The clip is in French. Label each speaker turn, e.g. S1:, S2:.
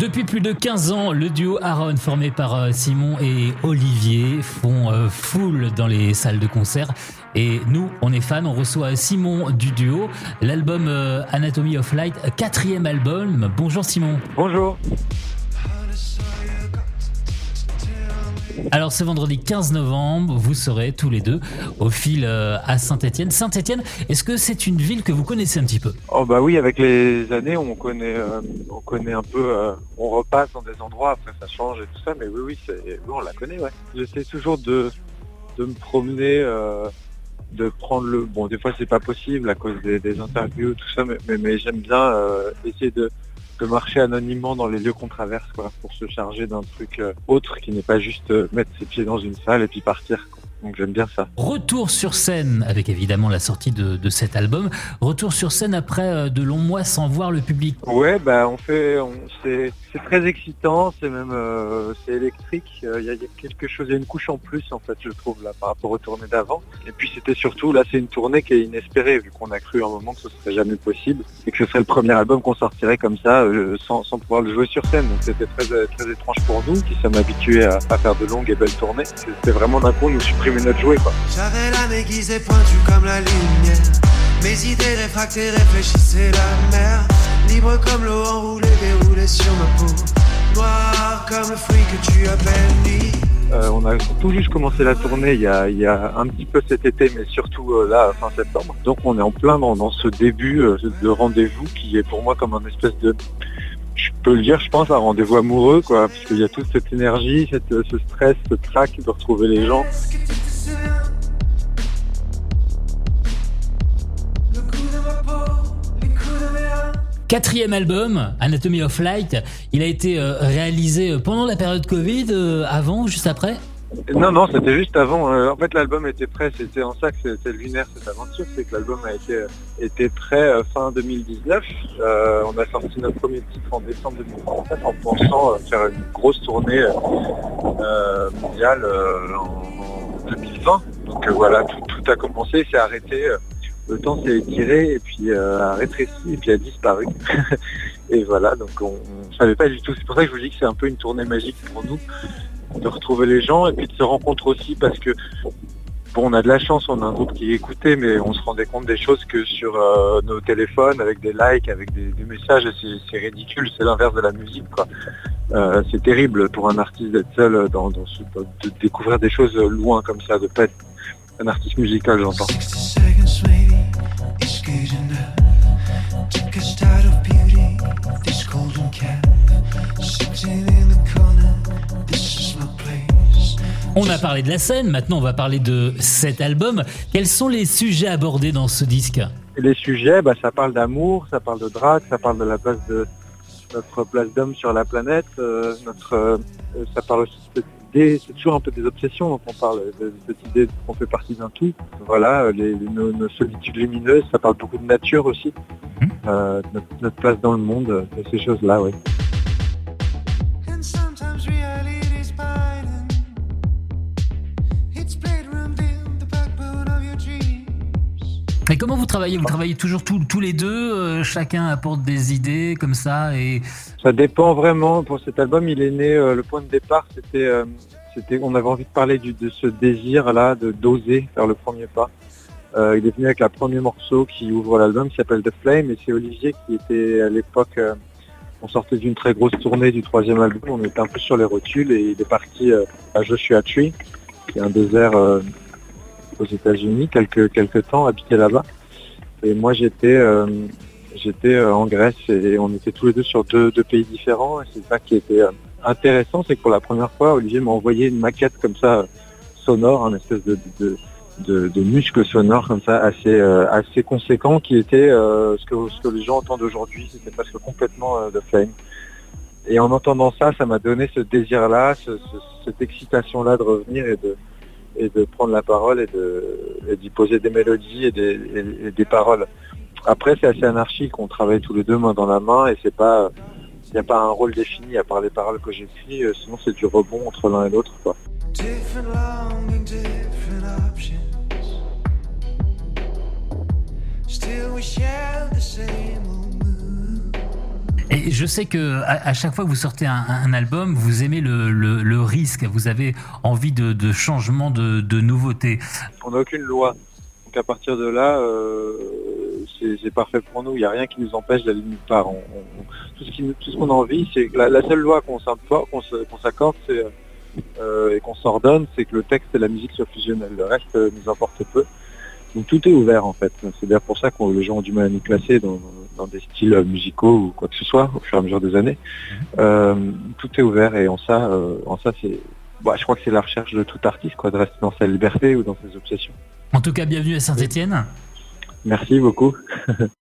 S1: Depuis plus de 15 ans, le duo Aaron, formé par euh, Simon et Olivier, font euh, foule dans les salles de concert. Et nous, on est fans, on reçoit Simon du duo, l'album euh, Anatomy of Light, quatrième album. Bonjour Simon.
S2: Bonjour.
S1: Alors ce vendredi 15 novembre, vous serez tous les deux au fil euh, à Saint-Étienne. Saint-Étienne, est-ce que c'est une ville que vous connaissez un petit peu?
S2: Oh bah oui, avec les années, on connaît, euh, on connaît un peu, euh, on repasse dans des endroits, après ça change et tout ça, mais oui, oui, on la connaît, ouais. J'essaie toujours de, me promener, de prendre le, bon, des fois c'est pas possible à cause des, interviews, tout ça, mais j'aime bien essayer de de marcher anonymement dans les lieux qu'on traverse, quoi, pour se charger d'un truc euh, autre qui n'est pas juste euh, mettre ses pieds dans une salle et puis partir. Donc j'aime bien ça.
S1: Retour sur scène, avec évidemment la sortie de, cet album. Retour sur scène après euh, de longs mois sans voir le public.
S2: Ouais, bah on fait, c'est très excitant, c'est même, euh, c'est électrique. Euh, il y, a quelque chose, il y a une couche en plus en fait, je trouve là par rapport aux tournées d'avant. Et puis c'était surtout là, c'est une tournée qui est inespérée vu qu'on a cru à un moment que ce serait jamais possible et que ce serait le premier album qu'on sortirait comme ça sans, pouvoir le jouer sur scène. Donc c'était très très étrange pour nous qui sommes habitués à, faire de longues et belles tournées. C'était vraiment d'un coup nous supprimer notre jouet quoi. J'avais la aiguisée pointue comme la lumière. Mes idées réfractées réfléchissaient la mer. Libre comme l'eau enroulée, déroulée sur ma peau. Noir comme le fruit que tu appelles nuit. Euh, on a tout juste commencé la tournée il y, a, il y a un petit peu cet été, mais surtout euh, là, fin septembre. Donc on est en plein dans, dans ce début euh, de rendez-vous qui est pour moi comme un espèce de je peux le dire, je pense, un rendez-vous amoureux, quoi, parce qu'il y a toute cette énergie, cette, ce stress, ce trac de retrouver les gens.
S1: Quatrième album, Anatomy of Light, il a été euh, réalisé pendant la période Covid, euh, avant ou juste après?
S2: Non, non, c'était juste avant. Euh, en fait, l'album était prêt. C'était en ça que c'était lunaire cette aventure. C'est que l'album a été, été prêt euh, fin 2019. Euh, on a sorti notre premier titre en décembre 2017 en pensant faire une grosse tournée mondiale en, 2020. Donc voilà, tout, a commencé, s'est arrêté. le temps s'est étiré et puis a rétréci et puis a disparu. et voilà, donc on ne savait pas du tout. C'est pour ça que je vous dis que c'est un peu une tournée magique pour nous de retrouver les gens et puis de se rencontrer aussi parce que bon on a de la chance, on a un groupe qui écoutait mais on se rendait compte des choses que sur euh, nos téléphones avec des likes, avec des, messages, c'est ridicule, c'est l'inverse de la musique quoi. Euh, c'est terrible pour un artiste d'être seul dans, de découvrir des choses loin comme ça, de pas être un artiste musical j'entends.
S1: On a parlé de la scène, maintenant on va parler de cet album. Quels sont les sujets abordés dans ce disque?
S2: Les sujets, bah, ça parle d'amour, ça parle de drague, ça parle de la place de notre place d'homme sur la planète, euh, notre, euh, ça parle aussi de idée, c'est toujours un peu des obsessions, donc on parle de, cette idée qu'on fait partie d'un tout. Voilà, les, nos, solitudes lumineuses, ça parle beaucoup de nature aussi, mmh. euh, notre, notre, place dans le monde, ces choses-là, oui.
S1: Mais comment vous travaillez Vous travaillez toujours tous les deux euh, Chacun apporte des idées comme ça et
S2: Ça dépend vraiment. Pour cet album, il est né. Euh, le point de départ, c'était, euh, c'était, on avait envie de parler de ce désir là, de d'oser faire le premier pas. il est venu avec la premier morceau qui ouvre l'album, qui s'appelle The Flame, et c'est Olivier qui était à l'époque. on sortait d'une très grosse tournée du troisième album, on était un peu sur les rotules et il est parti à Joshua Tree, qui est un désert aux États-Unis quelques quelques temps, habité là-bas. Et moi j'étais euh, j'étais euh, en Grèce et on était tous les deux sur deux, pays différents. Et c'est ça qui était euh, intéressant, c'est que pour la première fois, Olivier m'a envoyé une maquette comme ça sonore, un espèce de, de, muscle sonore comme ça assez assez conséquent qui était ce que ce que les gens entendent aujourd'hui. C'était presque complètement de flame. Et en entendant ça, ça m'a donné ce désir-là, cette excitation-là de revenir et de, et de prendre la parole et d'y poser des mélodies et des, paroles. Après, c'est assez anarchique. On travaille tous les deux main dans la main et c'est pas, il n'y a pas un rôle défini à part les paroles que j'écris. Euh, sinon, c'est du rebond entre l'un et l'autre,
S1: Je sais que à, chaque fois que vous sortez un, album, vous aimez le, risque, vous avez envie de, changement, de, nouveautés.
S2: On n'a aucune loi. Donc à partir de là, euh, c'est parfait pour nous. Il n'y a rien qui nous empêche d'aller nulle part. tout ce qu'on a envie, c'est que la, seule loi qu'on s'accorde, c'est euh, et qu'on s'ordonne, c'est que le texte et la musique soient fusionnels. Le reste euh, nous importe peu. Donc tout est ouvert en fait. C'est bien pour ça que les gens ont du mal à nous classer dans, des styles musicaux ou quoi que ce soit au fur et à mesure des années. Euh, tout est ouvert et en ça, en ça c'est, bah, je crois que c'est la recherche de tout artiste quoi, de rester dans sa liberté ou dans ses obsessions.
S1: En tout cas, bienvenue à Saint-Étienne.
S2: Merci beaucoup.